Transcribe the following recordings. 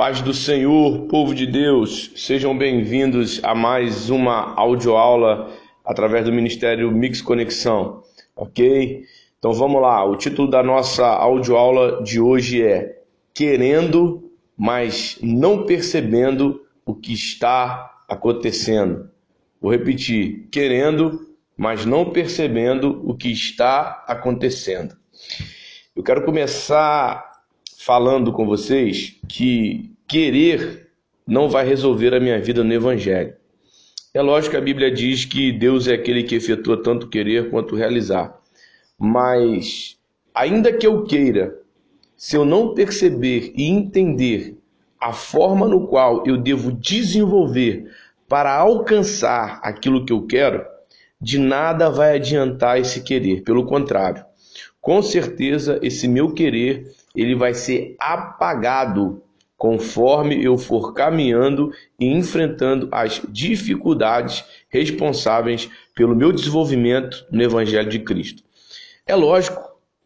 Paz do Senhor, povo de Deus, sejam bem-vindos a mais uma audioaula através do Ministério Mix Conexão, ok? Então vamos lá, o título da nossa audioaula de hoje é Querendo, mas não percebendo o que está acontecendo. Vou repetir, querendo, mas não percebendo o que está acontecendo. Eu quero começar falando com vocês que querer não vai resolver a minha vida no Evangelho. É lógico que a Bíblia diz que Deus é aquele que efetua tanto querer quanto realizar. Mas, ainda que eu queira, se eu não perceber e entender a forma no qual eu devo desenvolver para alcançar aquilo que eu quero, de nada vai adiantar esse querer. Pelo contrário, com certeza esse meu querer ele vai ser apagado conforme eu for caminhando e enfrentando as dificuldades responsáveis pelo meu desenvolvimento no Evangelho de Cristo. É lógico,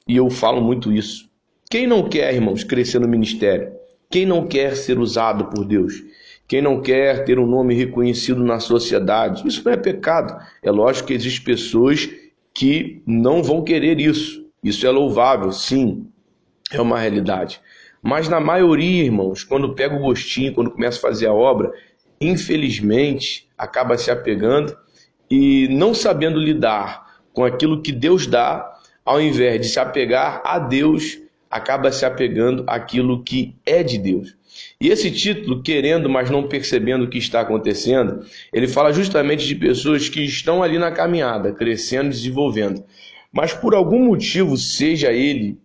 e eu falo muito isso. Quem não quer, irmãos, crescer no ministério? Quem não quer ser usado por Deus? Quem não quer ter um nome reconhecido na sociedade? Isso não é pecado. É lógico que existem pessoas que não vão querer isso. Isso é louvável, sim é uma realidade. Mas na maioria, irmãos, quando pega o gostinho, quando começa a fazer a obra, infelizmente acaba se apegando e não sabendo lidar com aquilo que Deus dá, ao invés de se apegar a Deus, acaba se apegando àquilo que é de Deus. E esse título, querendo, mas não percebendo o que está acontecendo, ele fala justamente de pessoas que estão ali na caminhada, crescendo, desenvolvendo. Mas por algum motivo, seja ele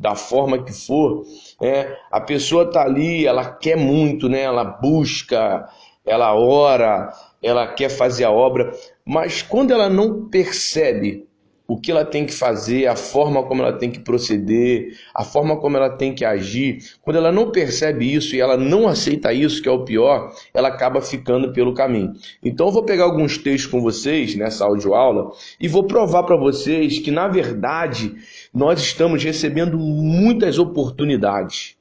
da forma que for, é, a pessoa está ali, ela quer muito, né? ela busca, ela ora, ela quer fazer a obra, mas quando ela não percebe o que ela tem que fazer, a forma como ela tem que proceder, a forma como ela tem que agir, quando ela não percebe isso e ela não aceita isso, que é o pior, ela acaba ficando pelo caminho. Então eu vou pegar alguns textos com vocês nessa audioaula e vou provar para vocês que na verdade nós estamos recebendo muitas oportunidades.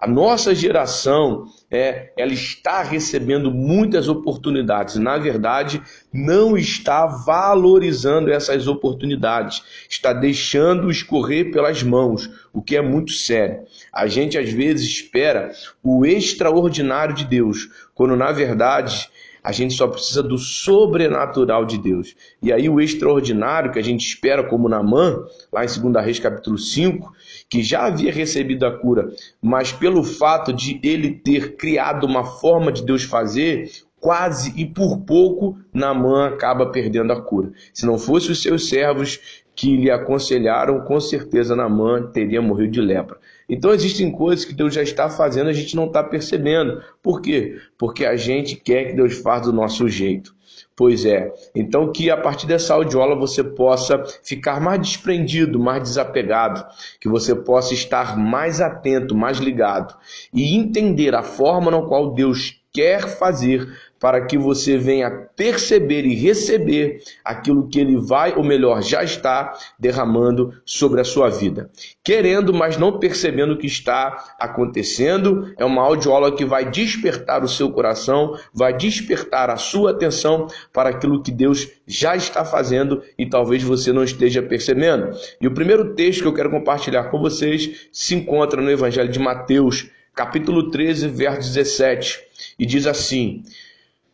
A nossa geração é, ela está recebendo muitas oportunidades. Na verdade, não está valorizando essas oportunidades. Está deixando escorrer pelas mãos, o que é muito sério. A gente às vezes espera o extraordinário de Deus, quando na verdade a gente só precisa do sobrenatural de Deus. E aí o extraordinário que a gente espera, como Namã, lá em 2 Reis capítulo 5, que já havia recebido a cura, mas pelo fato de ele ter criado uma forma de Deus fazer, quase e por pouco Namã acaba perdendo a cura. Se não fosse os seus servos que lhe aconselharam, com certeza Namã teria morrido de lepra. Então existem coisas que Deus já está fazendo, a gente não está percebendo. Por quê? Porque a gente quer que Deus faça do nosso jeito. Pois é. Então que a partir dessa audiola você possa ficar mais desprendido, mais desapegado, que você possa estar mais atento, mais ligado e entender a forma na qual Deus quer fazer para que você venha perceber e receber aquilo que ele vai, ou melhor, já está derramando sobre a sua vida. Querendo, mas não percebendo o que está acontecendo, é uma audioaula que vai despertar o seu coração, vai despertar a sua atenção para aquilo que Deus já está fazendo e talvez você não esteja percebendo. E o primeiro texto que eu quero compartilhar com vocês se encontra no Evangelho de Mateus, capítulo 13, verso 17, e diz assim: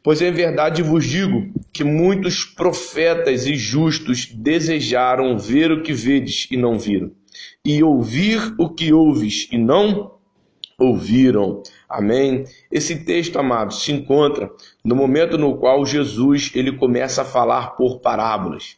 Pois em verdade vos digo que muitos profetas e justos desejaram ver o que vedes e não viram, e ouvir o que ouves e não ouviram. Amém? Esse texto, amados, se encontra no momento no qual Jesus ele começa a falar por parábolas.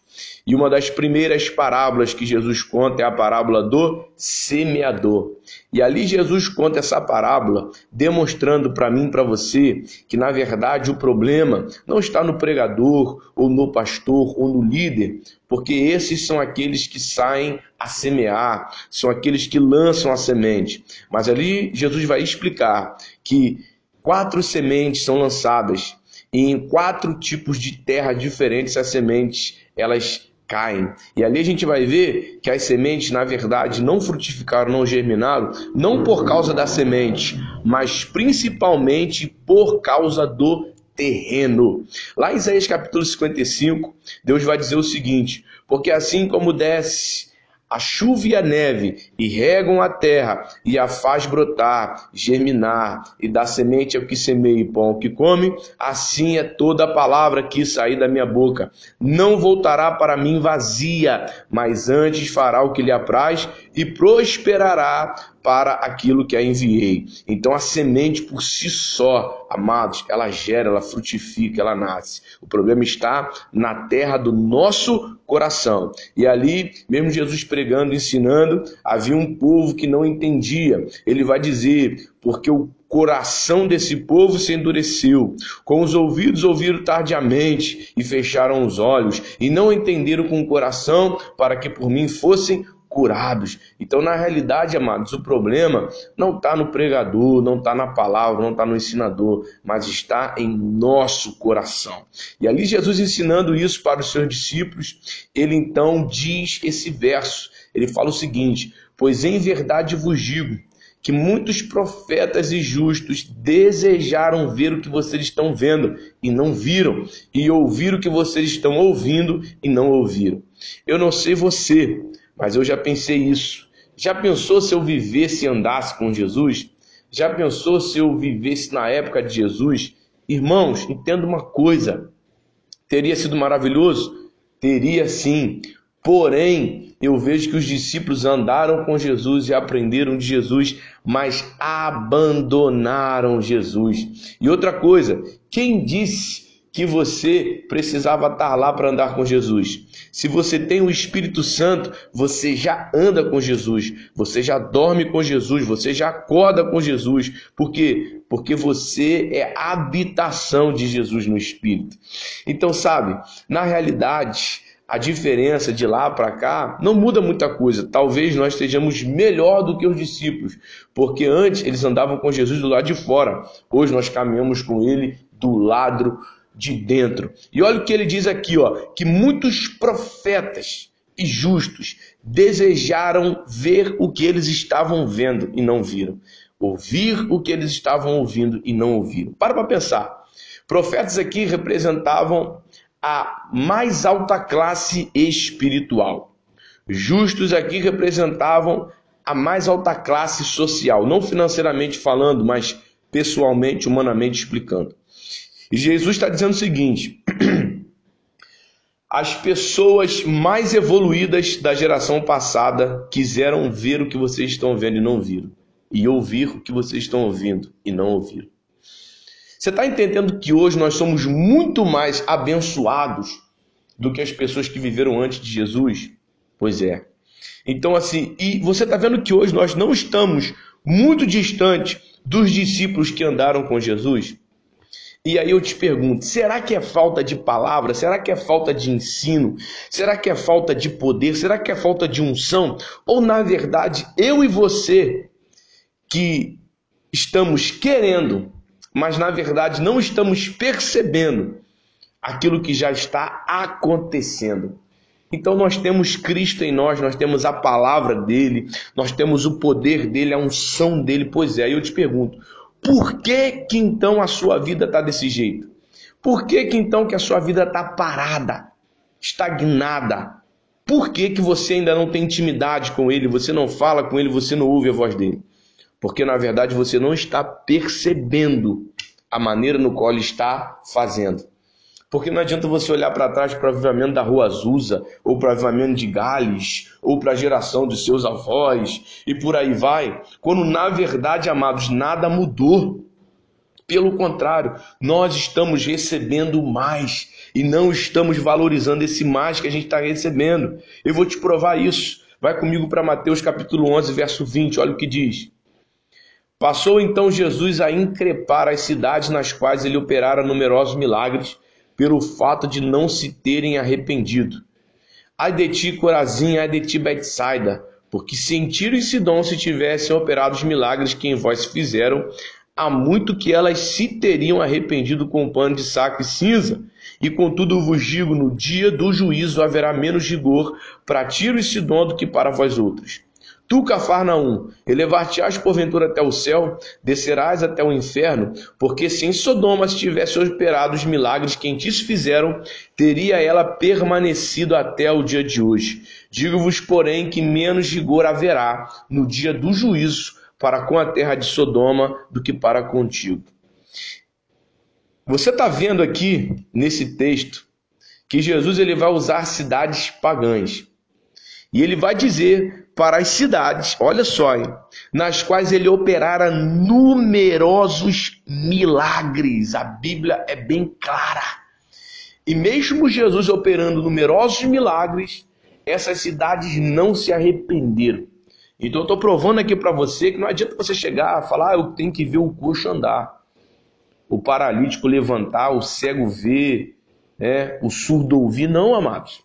E uma das primeiras parábolas que Jesus conta é a parábola do semeador. E ali Jesus conta essa parábola, demonstrando para mim, para você, que na verdade o problema não está no pregador, ou no pastor, ou no líder, porque esses são aqueles que saem a semear, são aqueles que lançam a semente. Mas ali Jesus vai explicar que quatro sementes são lançadas e em quatro tipos de terra diferentes as sementes elas caem. E ali a gente vai ver que as sementes, na verdade, não frutificaram, não germinaram, não por causa da semente, mas principalmente por causa do terreno. Lá em Isaías capítulo 55, Deus vai dizer o seguinte: Porque assim como desce a chuva e a neve e regam a terra e a faz brotar, germinar e dá semente ao que semeia e pão ao que come, assim é toda a palavra que sair da minha boca. Não voltará para mim vazia, mas antes fará o que lhe apraz e prosperará para aquilo que a enviei. Então a semente por si só, amados, ela gera, ela frutifica, ela nasce. O problema está na terra do nosso coração. E ali, mesmo Jesus pregando, ensinando, havia um povo que não entendia. Ele vai dizer: porque o coração desse povo se endureceu, com os ouvidos ouviram tardiamente e fecharam os olhos, e não entenderam com o coração para que por mim fossem curados. Então, na realidade, amados, o problema não está no pregador, não está na palavra, não está no ensinador, mas está em nosso coração. E ali, Jesus ensinando isso para os seus discípulos, ele então diz esse verso: ele fala o seguinte: Pois em verdade vos digo que muitos profetas e justos desejaram ver o que vocês estão vendo e não viram, e ouvir o que vocês estão ouvindo e não ouviram. Eu não sei você, mas eu já pensei isso. Já pensou se eu vivesse e andasse com Jesus? Já pensou se eu vivesse na época de Jesus? Irmãos, entenda uma coisa: teria sido maravilhoso? Teria sim. Porém, eu vejo que os discípulos andaram com Jesus e aprenderam de Jesus, mas abandonaram Jesus. E outra coisa, quem disse que você precisava estar lá para andar com Jesus. Se você tem o Espírito Santo, você já anda com Jesus, você já dorme com Jesus, você já acorda com Jesus. Por quê? Porque você é habitação de Jesus no Espírito. Então, sabe, na realidade, a diferença de lá para cá não muda muita coisa. Talvez nós estejamos melhor do que os discípulos, porque antes eles andavam com Jesus do lado de fora. Hoje nós caminhamos com ele do lado de dentro. E olha o que ele diz aqui, ó, que muitos profetas e justos desejaram ver o que eles estavam vendo e não viram, ouvir o que eles estavam ouvindo e não ouviram. Para para pensar. Profetas aqui representavam a mais alta classe espiritual. Justos aqui representavam a mais alta classe social, não financeiramente falando, mas pessoalmente, humanamente explicando. E Jesus está dizendo o seguinte: as pessoas mais evoluídas da geração passada quiseram ver o que vocês estão vendo e não viram, e ouvir o que vocês estão ouvindo e não ouviram. Você está entendendo que hoje nós somos muito mais abençoados do que as pessoas que viveram antes de Jesus? Pois é. Então, assim, e você está vendo que hoje nós não estamos muito distante dos discípulos que andaram com Jesus? E aí eu te pergunto: será que é falta de palavra? Será que é falta de ensino? Será que é falta de poder? Será que é falta de unção? Ou na verdade, eu e você que estamos querendo, mas na verdade não estamos percebendo aquilo que já está acontecendo. Então nós temos Cristo em nós, nós temos a palavra dele, nós temos o poder dele, a unção dele. Pois é, eu te pergunto, por que, que então a sua vida está desse jeito? Por que, que então que a sua vida está parada, estagnada? Por que, que você ainda não tem intimidade com ele, você não fala com ele, você não ouve a voz dele? Porque na verdade você não está percebendo a maneira no qual ele está fazendo. Porque não adianta você olhar para trás para o avivamento da Rua Azusa, ou para o avivamento de Gales, ou para a geração de seus avós, e por aí vai, quando na verdade, amados, nada mudou. Pelo contrário, nós estamos recebendo mais e não estamos valorizando esse mais que a gente está recebendo. Eu vou te provar isso. Vai comigo para Mateus capítulo 11, verso 20, olha o que diz. Passou então Jesus a increpar as cidades nas quais ele operara numerosos milagres pelo fato de não se terem arrependido. Ai de ti, Corazim, ai de ti, Betsaida, porque se em Tiro e Sidom se tivessem operado os milagres que em vós fizeram, há muito que elas se teriam arrependido com pano de saco e cinza. E contudo vos digo: no dia do juízo haverá menos rigor para Tiro e Sidom do que para vós outros. Tu, Cafarnaum, elevar-te-ás porventura até o céu, descerás até o inferno, porque se em Sodoma se tivesse operado os milagres que em ti se fizeram, teria ela permanecido até o dia de hoje. Digo-vos, porém, que menos rigor haverá no dia do juízo para com a terra de Sodoma do que para contigo. Você está vendo aqui nesse texto que Jesus ele vai usar cidades pagãs. E ele vai dizer para as cidades, olha só, hein, nas quais ele operara numerosos milagres. A Bíblia é bem clara. E mesmo Jesus operando numerosos milagres, essas cidades não se arrependeram. Então eu estou provando aqui para você que não adianta você chegar e falar, ah, eu tenho que ver o coxo andar, o paralítico levantar, o cego ver, né, o surdo ouvir. Não, amados.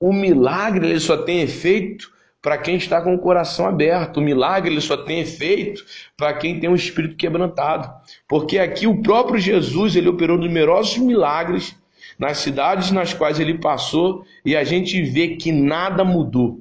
O milagre ele só tem efeito para quem está com o coração aberto. O milagre ele só tem efeito para quem tem um espírito quebrantado. Porque aqui o próprio Jesus ele operou numerosos milagres nas cidades nas quais ele passou e a gente vê que nada mudou.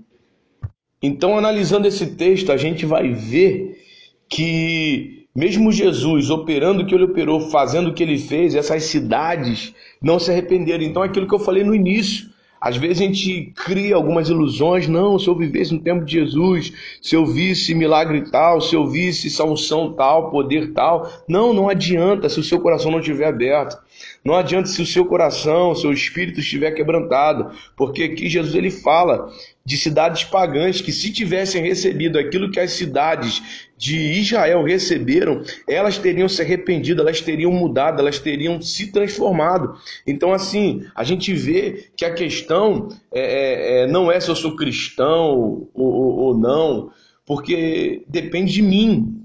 Então, analisando esse texto, a gente vai ver que mesmo Jesus operando o que ele operou, fazendo o que ele fez, essas cidades não se arrependeram. Então, aquilo que eu falei no início, às vezes a gente cria algumas ilusões, não, se eu vivesse no tempo de Jesus, se eu visse milagre tal, se eu visse salvação tal, poder tal. Não, não adianta se o seu coração não estiver aberto. Não adianta se o seu coração, o seu espírito estiver quebrantado, porque aqui Jesus ele fala de cidades pagãs que se tivessem recebido aquilo que as cidades de Israel receberam, elas teriam se arrependido, elas teriam mudado, elas teriam se transformado. Então, assim, a gente vê que a questão é, é, é não é se eu sou cristão ou, ou, ou não, porque depende de mim.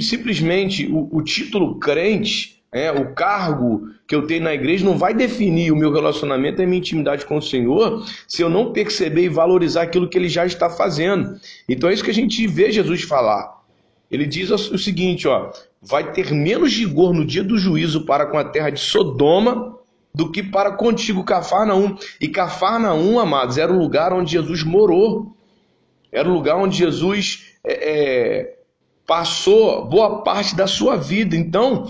Simplesmente o, o título crente é, o cargo que eu tenho na igreja não vai definir o meu relacionamento e a minha intimidade com o Senhor se eu não perceber e valorizar aquilo que ele já está fazendo. Então é isso que a gente vê Jesus falar. Ele diz o seguinte, ó, vai ter menos rigor no dia do juízo para com a terra de Sodoma do que para contigo, Cafarnaum. E Cafarnaum, amados, era o lugar onde Jesus morou. Era o lugar onde Jesus é, é, passou boa parte da sua vida. Então,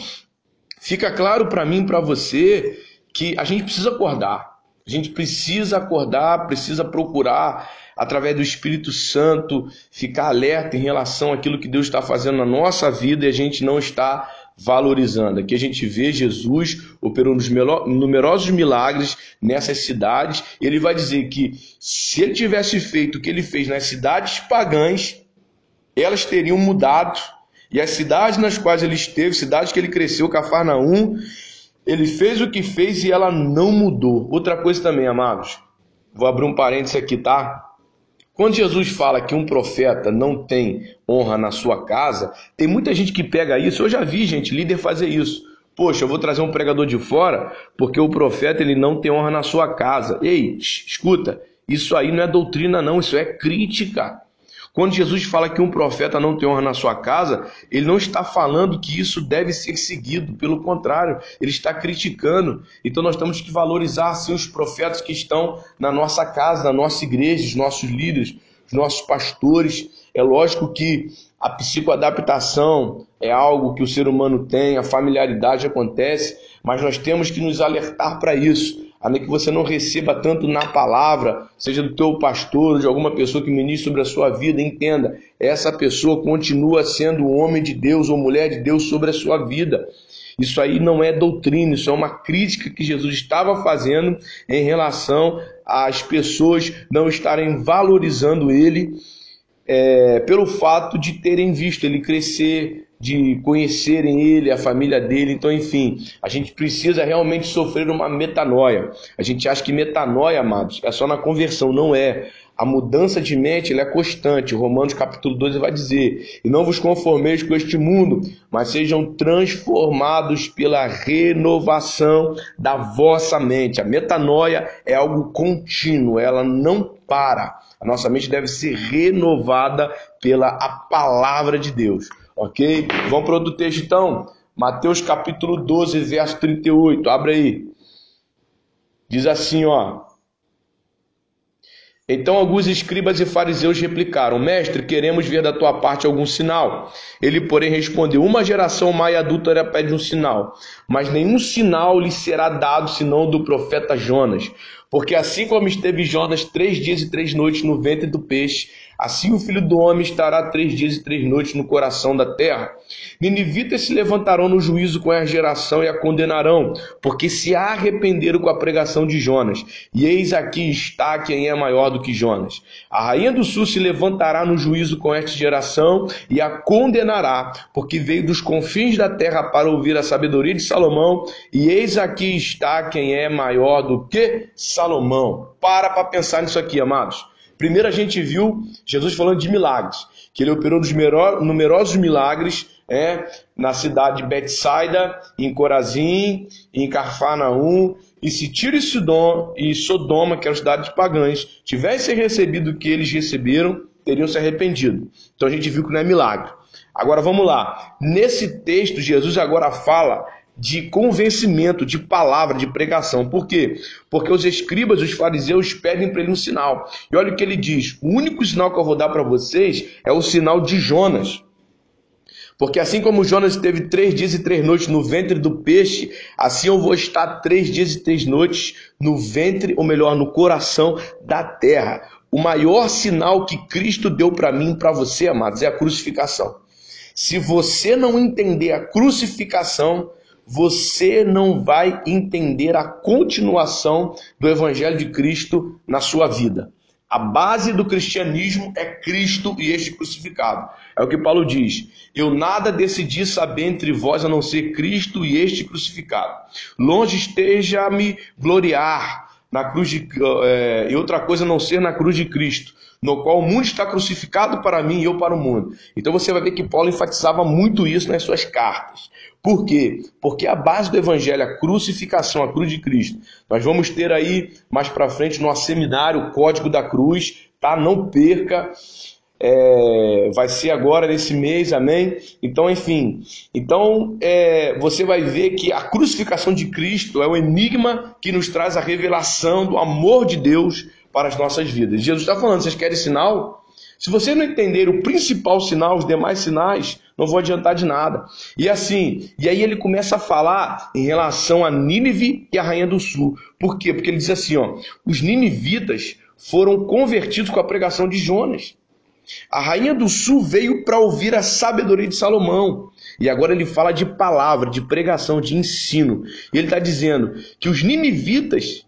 Fica claro para mim, para você, que a gente precisa acordar. A gente precisa acordar, precisa procurar, através do Espírito Santo, ficar alerta em relação àquilo que Deus está fazendo na nossa vida e a gente não está valorizando. Aqui a gente vê Jesus operando os numerosos milagres nessas cidades. Ele vai dizer que se ele tivesse feito o que ele fez nas cidades pagãs, elas teriam mudado e as cidades nas quais ele esteve, cidades que ele cresceu, Cafarnaum, ele fez o que fez e ela não mudou. Outra coisa também, amados, vou abrir um parênteses aqui, tá? Quando Jesus fala que um profeta não tem honra na sua casa, tem muita gente que pega isso. Eu já vi gente, líder, fazer isso. Poxa, eu vou trazer um pregador de fora porque o profeta ele não tem honra na sua casa. Ei, escuta, isso aí não é doutrina, não, isso é crítica. Quando Jesus fala que um profeta não tem honra na sua casa, ele não está falando que isso deve ser seguido, pelo contrário, ele está criticando. Então nós temos que valorizar sim os profetas que estão na nossa casa, na nossa igreja, os nossos líderes, os nossos pastores. É lógico que a psicoadaptação é algo que o ser humano tem, a familiaridade acontece, mas nós temos que nos alertar para isso ainda que você não receba tanto na palavra, seja do teu pastor, de alguma pessoa que ministre sobre a sua vida, entenda, essa pessoa continua sendo homem de Deus ou mulher de Deus sobre a sua vida. Isso aí não é doutrina, isso é uma crítica que Jesus estava fazendo em relação às pessoas não estarem valorizando ele é, pelo fato de terem visto ele crescer, de conhecerem ele, a família dele. Então, enfim, a gente precisa realmente sofrer uma metanoia. A gente acha que metanoia, amados, é só na conversão, não é. A mudança de mente é constante. Romanos capítulo 12 vai dizer: E não vos conformeis com este mundo, mas sejam transformados pela renovação da vossa mente. A metanoia é algo contínuo, ela não para. A nossa mente deve ser renovada pela a palavra de Deus. Ok? Vamos para outro texto então. Mateus capítulo 12, verso 38. Abre aí. Diz assim, ó. Então alguns escribas e fariseus replicaram: Mestre, queremos ver da tua parte algum sinal. Ele, porém, respondeu: Uma geração má e adúltera pede um sinal, mas nenhum sinal lhe será dado senão do profeta Jonas. Porque assim como esteve Jonas três dias e três noites no ventre do peixe, Assim o filho do homem estará três dias e três noites no coração da terra. Ninivitas se levantarão no juízo com a geração e a condenarão, porque se arrependeram com a pregação de Jonas. E eis aqui está quem é maior do que Jonas. A rainha do sul se levantará no juízo com esta geração e a condenará, porque veio dos confins da terra para ouvir a sabedoria de Salomão. E eis aqui está quem é maior do que Salomão. Para para pensar nisso aqui, amados. Primeiro a gente viu Jesus falando de milagres, que ele operou dos numerosos milagres é, na cidade de Betsaida, em Corazim, em Carfanaum, e se Tiro e Sidom e Sodoma, que eram cidades pagãs, tivessem recebido o que eles receberam, teriam se arrependido. Então a gente viu que não é milagre. Agora vamos lá. Nesse texto, Jesus agora fala de convencimento, de palavra, de pregação. Por quê? Porque os escribas, os fariseus pedem para ele um sinal. E olha o que ele diz: o único sinal que eu vou dar para vocês é o sinal de Jonas. Porque assim como Jonas teve três dias e três noites no ventre do peixe, assim eu vou estar três dias e três noites no ventre, ou melhor, no coração da terra. O maior sinal que Cristo deu para mim para você, amados, é a crucificação. Se você não entender a crucificação, você não vai entender a continuação do Evangelho de Cristo na sua vida. A base do cristianismo é Cristo e este crucificado. É o que Paulo diz. Eu nada decidi saber entre vós a não ser Cristo e este crucificado. Longe esteja a me gloriar na cruz de, é, e outra coisa não ser na cruz de Cristo, no qual o mundo está crucificado para mim e eu para o mundo. Então você vai ver que Paulo enfatizava muito isso nas suas cartas. Por quê? Porque a base do evangelho, a crucificação, a cruz de Cristo. Nós vamos ter aí mais para frente no nosso seminário o código da cruz, tá? Não perca. É, vai ser agora nesse mês, amém? Então, enfim, então é, você vai ver que a crucificação de Cristo é o enigma que nos traz a revelação do amor de Deus para as nossas vidas. Jesus está falando: vocês querem sinal? Se você não entender o principal sinal, os demais sinais, não vou adiantar de nada. E assim, e aí ele começa a falar em relação a Nínive e a Rainha do Sul. Por quê? Porque ele diz assim, ó, os ninivitas foram convertidos com a pregação de Jonas. A Rainha do Sul veio para ouvir a sabedoria de Salomão. E agora ele fala de palavra, de pregação, de ensino. E ele está dizendo que os ninivitas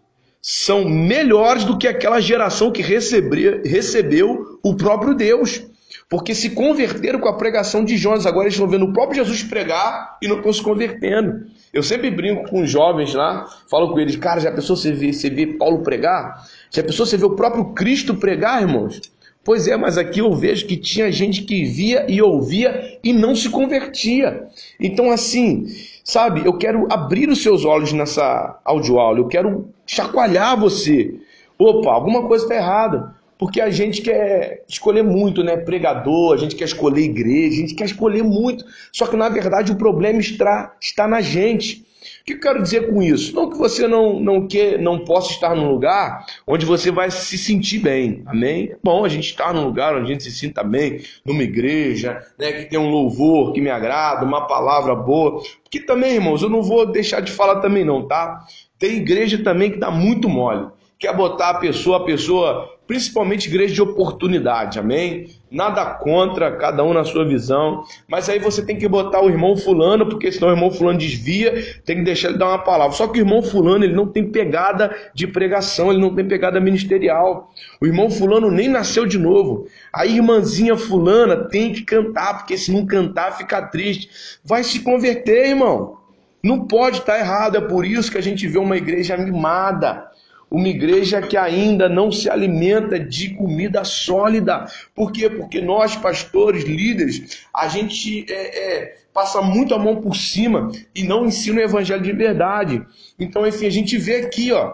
são melhores do que aquela geração que recebeu, recebeu o próprio Deus. Porque se converteram com a pregação de Jonas. Agora eles estão vendo o próprio Jesus pregar e não estão se convertendo. Eu sempre brinco com os jovens lá, falo com eles, cara, já pensou você ver, você vê Paulo pregar? Já pensou você ver o próprio Cristo pregar, irmãos? Pois é, mas aqui eu vejo que tinha gente que via e ouvia e não se convertia. Então, assim, sabe, eu quero abrir os seus olhos nessa audioaula, eu quero chacoalhar você. Opa, alguma coisa está errada. Porque a gente quer escolher muito, né? Pregador, a gente quer escolher igreja, a gente quer escolher muito. Só que na verdade o problema está, está na gente. O que eu quero dizer com isso? Não que você não, não, quer, não possa estar num lugar onde você vai se sentir bem. Amém? É bom a gente estar num lugar onde a gente se sinta bem, numa igreja, né, que tem um louvor que me agrada, uma palavra boa. Porque também, irmãos, eu não vou deixar de falar também não, tá? Tem igreja também que dá muito mole. Quer botar a pessoa, a pessoa principalmente igreja de oportunidade, amém? Nada contra, cada um na sua visão, mas aí você tem que botar o irmão fulano, porque senão o irmão fulano desvia, tem que deixar ele dar uma palavra. Só que o irmão fulano, ele não tem pegada de pregação, ele não tem pegada ministerial. O irmão fulano nem nasceu de novo. A irmãzinha fulana tem que cantar, porque se não cantar fica triste. Vai se converter, irmão. Não pode estar errado, é por isso que a gente vê uma igreja mimada uma igreja que ainda não se alimenta de comida sólida. Por quê? Porque nós, pastores, líderes, a gente é, é, passa muito a mão por cima e não ensina o evangelho de verdade. Então, enfim, a gente vê aqui, ó,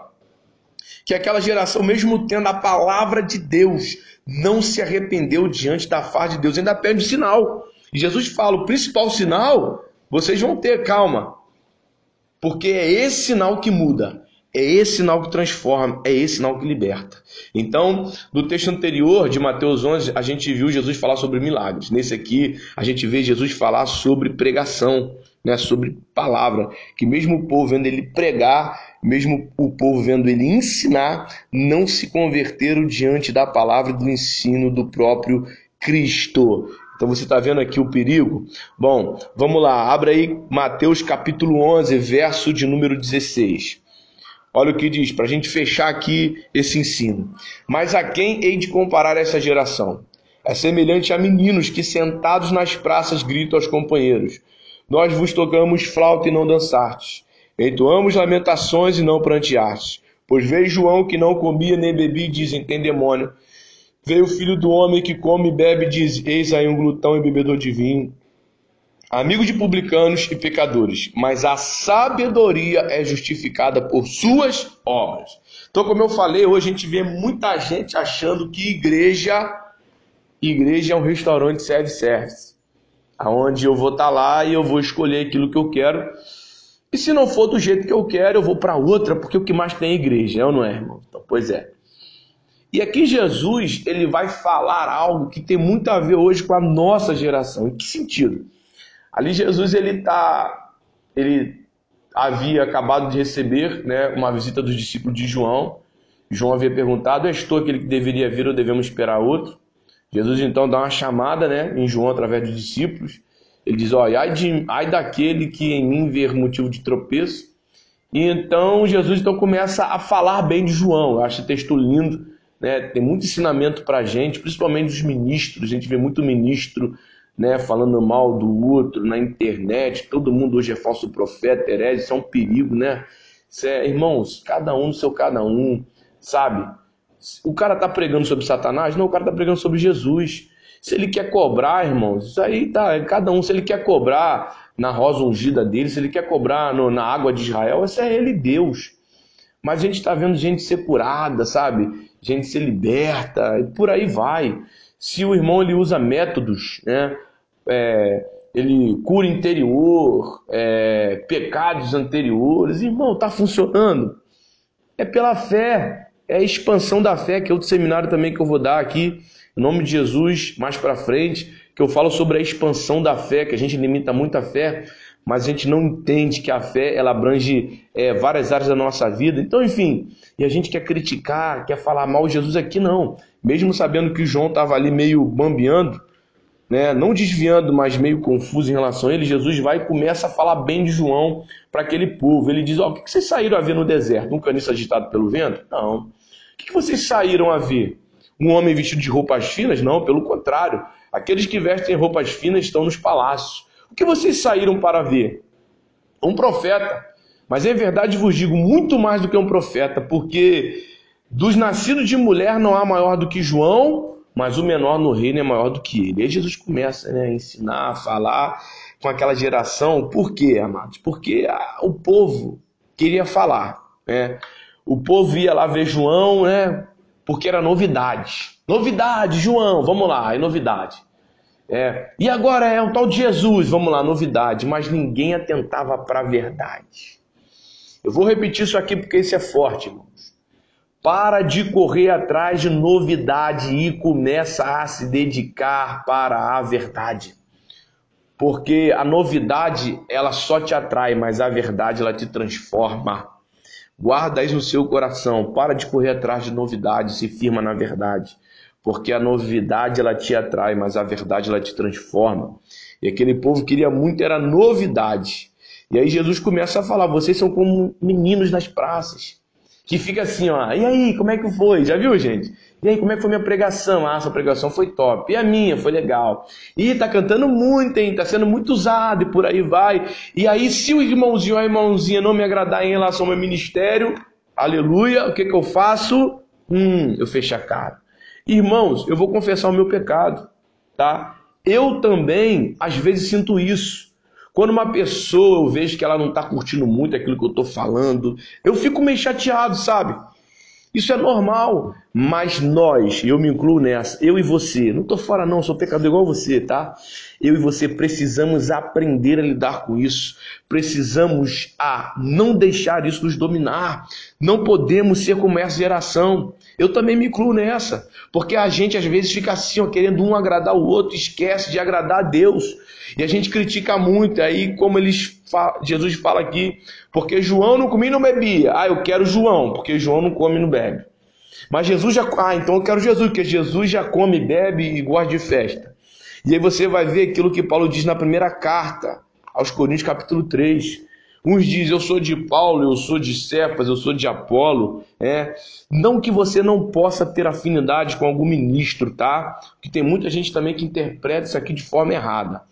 que aquela geração, mesmo tendo a palavra de Deus, não se arrependeu diante da face de Deus, ainda pede sinal. E Jesus fala: o principal sinal, vocês vão ter calma, porque é esse sinal que muda. É esse sinal que transforma, é esse sinal que liberta. Então, no texto anterior de Mateus 11, a gente viu Jesus falar sobre milagres. Nesse aqui, a gente vê Jesus falar sobre pregação, né, sobre palavra, que mesmo o povo vendo ele pregar, mesmo o povo vendo ele ensinar, não se converteram diante da palavra e do ensino do próprio Cristo. Então você está vendo aqui o perigo? Bom, vamos lá, abra aí Mateus capítulo 11, verso de número 16. Olha o que diz, para a gente fechar aqui esse ensino. Mas a quem hei de comparar essa geração? É semelhante a meninos que sentados nas praças gritam aos companheiros: Nós vos tocamos flauta e não dançastes, entoamos lamentações e não pranteastes. Pois veio João que não comia nem bebia dizem: Tem demônio. Veio o filho do homem que come e bebe diz: Eis aí um glutão e bebedor de vinho amigo de publicanos e pecadores, mas a sabedoria é justificada por suas obras. Então, como eu falei, hoje a gente vê muita gente achando que igreja, igreja é um restaurante self-service, aonde eu vou estar tá lá e eu vou escolher aquilo que eu quero. E se não for do jeito que eu quero, eu vou para outra, porque o que mais tem é igreja, é ou não é, irmão? Então, pois é. E aqui Jesus, ele vai falar algo que tem muito a ver hoje com a nossa geração. Em que sentido? Ali Jesus ele tá, ele havia acabado de receber, né, uma visita dos discípulos de João. João havia perguntado: "És tu aquele que deveria vir ou devemos esperar outro?" Jesus então dá uma chamada, né, em João através dos discípulos. Ele diz: "Olha, ai, de, ai daquele que em mim ver motivo de tropeço." E então Jesus então começa a falar bem de João. Eu acho texto lindo, né? Tem muito ensinamento para a gente, principalmente dos ministros. A gente vê muito ministro né, falando mal do outro na internet, todo mundo hoje é falso profeta, herege, isso é um perigo, né? Isso é, irmãos, cada um no seu cada um, sabe? O cara tá pregando sobre Satanás? Não, o cara tá pregando sobre Jesus. Se ele quer cobrar, irmãos, isso aí tá, cada um, se ele quer cobrar na rosa ungida dele, se ele quer cobrar no, na água de Israel, esse é ele Deus. Mas a gente está vendo gente ser curada, sabe? Gente ser liberta, e por aí vai se o irmão ele usa métodos, né? É, ele cura interior, é, pecados anteriores, irmão, está funcionando. É pela fé, é a expansão da fé, que é outro seminário também que eu vou dar aqui, em nome de Jesus, mais para frente, que eu falo sobre a expansão da fé, que a gente limita muito a fé, mas a gente não entende que a fé ela abrange é, várias áreas da nossa vida. Então, enfim, e a gente quer criticar, quer falar mal de Jesus aqui, não mesmo sabendo que João estava ali meio bambeando, né, não desviando, mas meio confuso em relação a ele, Jesus vai e começa a falar bem de João para aquele povo. Ele diz: oh, O que vocês saíram a ver no deserto? Um caniço agitado pelo vento? Não. O que vocês saíram a ver? Um homem vestido de roupas finas? Não, pelo contrário. Aqueles que vestem roupas finas estão nos palácios. O que vocês saíram para ver? Um profeta. Mas em verdade vos digo muito mais do que um profeta, porque dos nascidos de mulher não há maior do que João, mas o menor no reino é maior do que ele. E aí Jesus começa né, a ensinar, a falar com aquela geração. Por quê, amados? Porque a, o povo queria falar. Né? O povo ia lá ver João, né? Porque era novidade. Novidade, João, vamos lá, é novidade. É. E agora é o tal de Jesus, vamos lá, novidade. Mas ninguém atentava para a verdade. Eu vou repetir isso aqui porque isso é forte, irmão. Para de correr atrás de novidade e começa a se dedicar para a verdade. Porque a novidade, ela só te atrai, mas a verdade ela te transforma. Guarda isso no seu coração. Para de correr atrás de novidade, se firma na verdade. Porque a novidade ela te atrai, mas a verdade ela te transforma. E aquele povo queria muito era novidade. E aí Jesus começa a falar: vocês são como meninos nas praças que fica assim, ó, e aí, como é que foi? Já viu, gente? E aí, como é que foi minha pregação? Ah, sua pregação foi top. E a minha foi legal. E tá cantando muito, hein? Tá sendo muito usado e por aí vai. E aí, se o irmãozinho ou a irmãozinha não me agradar em relação ao meu ministério, aleluia, o que que eu faço? Hum, eu fecho a cara. Irmãos, eu vou confessar o meu pecado, tá? Eu também, às vezes, sinto isso. Quando uma pessoa eu vejo que ela não está curtindo muito aquilo que eu estou falando, eu fico meio chateado, sabe? Isso é normal, Mas nós, eu me incluo nessa, eu e você, não estou fora não, sou pecador igual você, tá? Eu e você precisamos aprender a lidar com isso. Precisamos a não deixar isso nos dominar. Não podemos ser como essa geração. Eu também me incluo nessa, porque a gente às vezes fica assim, ó, querendo um agradar o outro, esquece de agradar a Deus. E a gente critica muito, aí como eles Jesus fala aqui, porque João não comia e não bebia. Ah, eu quero João, porque João não come e não bebe. Mas Jesus já. Ah, então eu quero Jesus, porque Jesus já come, bebe e gosta de festa. E aí você vai ver aquilo que Paulo diz na primeira carta, aos Coríntios, capítulo 3. Uns dizem, eu sou de Paulo, eu sou de Cefas, eu sou de Apolo. É. Não que você não possa ter afinidade com algum ministro, tá? Porque tem muita gente também que interpreta isso aqui de forma errada.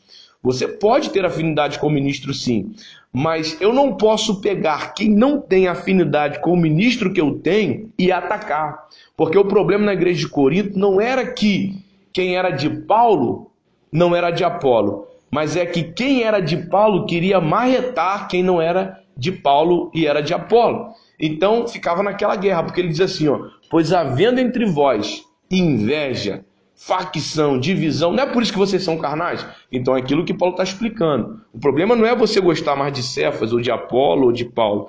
Você pode ter afinidade com o ministro, sim, mas eu não posso pegar quem não tem afinidade com o ministro que eu tenho e atacar. Porque o problema na igreja de Corinto não era que quem era de Paulo não era de Apolo, mas é que quem era de Paulo queria marretar quem não era de Paulo e era de Apolo. Então ficava naquela guerra, porque ele diz assim: ó, pois havendo entre vós inveja, facção, divisão, não é por isso que vocês são carnais? Então é aquilo que Paulo está explicando. O problema não é você gostar mais de Cefas, ou de Apolo, ou de Paulo.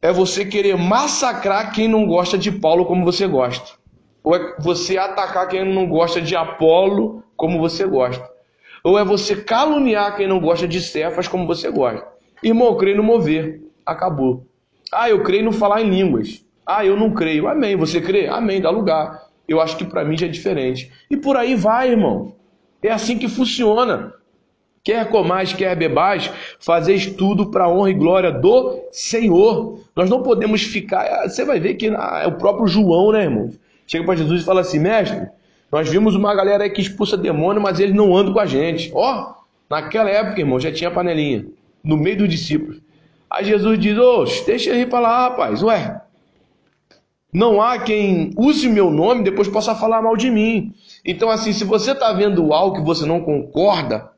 É você querer massacrar quem não gosta de Paulo como você gosta. Ou é você atacar quem não gosta de Apolo como você gosta. Ou é você caluniar quem não gosta de Cefas como você gosta. Irmão, eu creio no mover. Acabou. Ah, eu creio no falar em línguas. Ah, eu não creio. Amém. Você crê? Amém. Dá lugar eu acho que para mim já é diferente. E por aí vai, irmão. É assim que funciona. Quer comais, quer bebais, fazeis tudo para a honra e glória do Senhor. Nós não podemos ficar. Você vai ver que é o próprio João, né, irmão? Chega para Jesus e fala assim: Mestre, nós vimos uma galera aí que expulsa demônio, mas eles não andam com a gente. Ó, naquela época, irmão, já tinha panelinha, no meio dos discípulos. Aí Jesus diz: Ô, deixa ele falar, rapaz, ué, não há quem use o meu nome depois possa falar mal de mim. Então, assim, se você está vendo algo que você não concorda,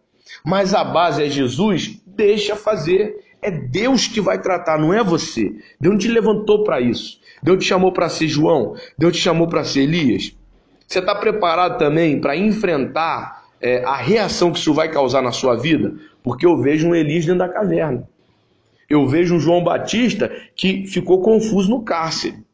mas a base é Jesus, deixa fazer. É Deus que vai tratar, não é você. Deus te levantou para isso. Deus te chamou para ser João. Deus te chamou para ser Elias. Você está preparado também para enfrentar é, a reação que isso vai causar na sua vida? Porque eu vejo um Elias dentro da caverna. Eu vejo um João Batista que ficou confuso no cárcere.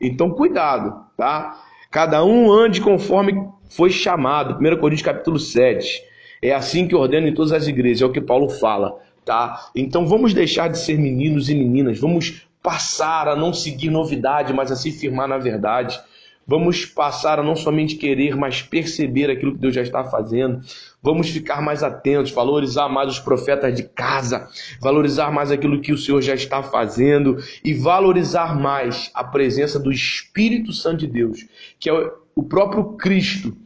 Então, cuidado, tá? Cada um ande conforme foi chamado. 1 Coríntios capítulo 7. É assim que ordena em todas as igrejas, é o que Paulo fala, tá? Então vamos deixar de ser meninos e meninas, vamos passar a não seguir novidade, mas a se firmar na verdade. Vamos passar a não somente querer, mas perceber aquilo que Deus já está fazendo. Vamos ficar mais atentos, valorizar mais os profetas de casa, valorizar mais aquilo que o Senhor já está fazendo e valorizar mais a presença do Espírito Santo de Deus, que é o próprio Cristo,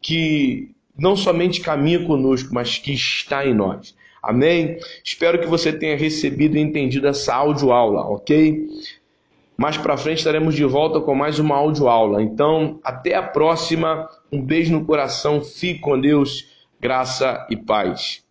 que não somente caminha conosco, mas que está em nós. Amém? Espero que você tenha recebido e entendido essa aula, ok? Mais para frente estaremos de volta com mais uma aula. Então, até a próxima. Um beijo no coração. Fique com Deus. Graça e paz.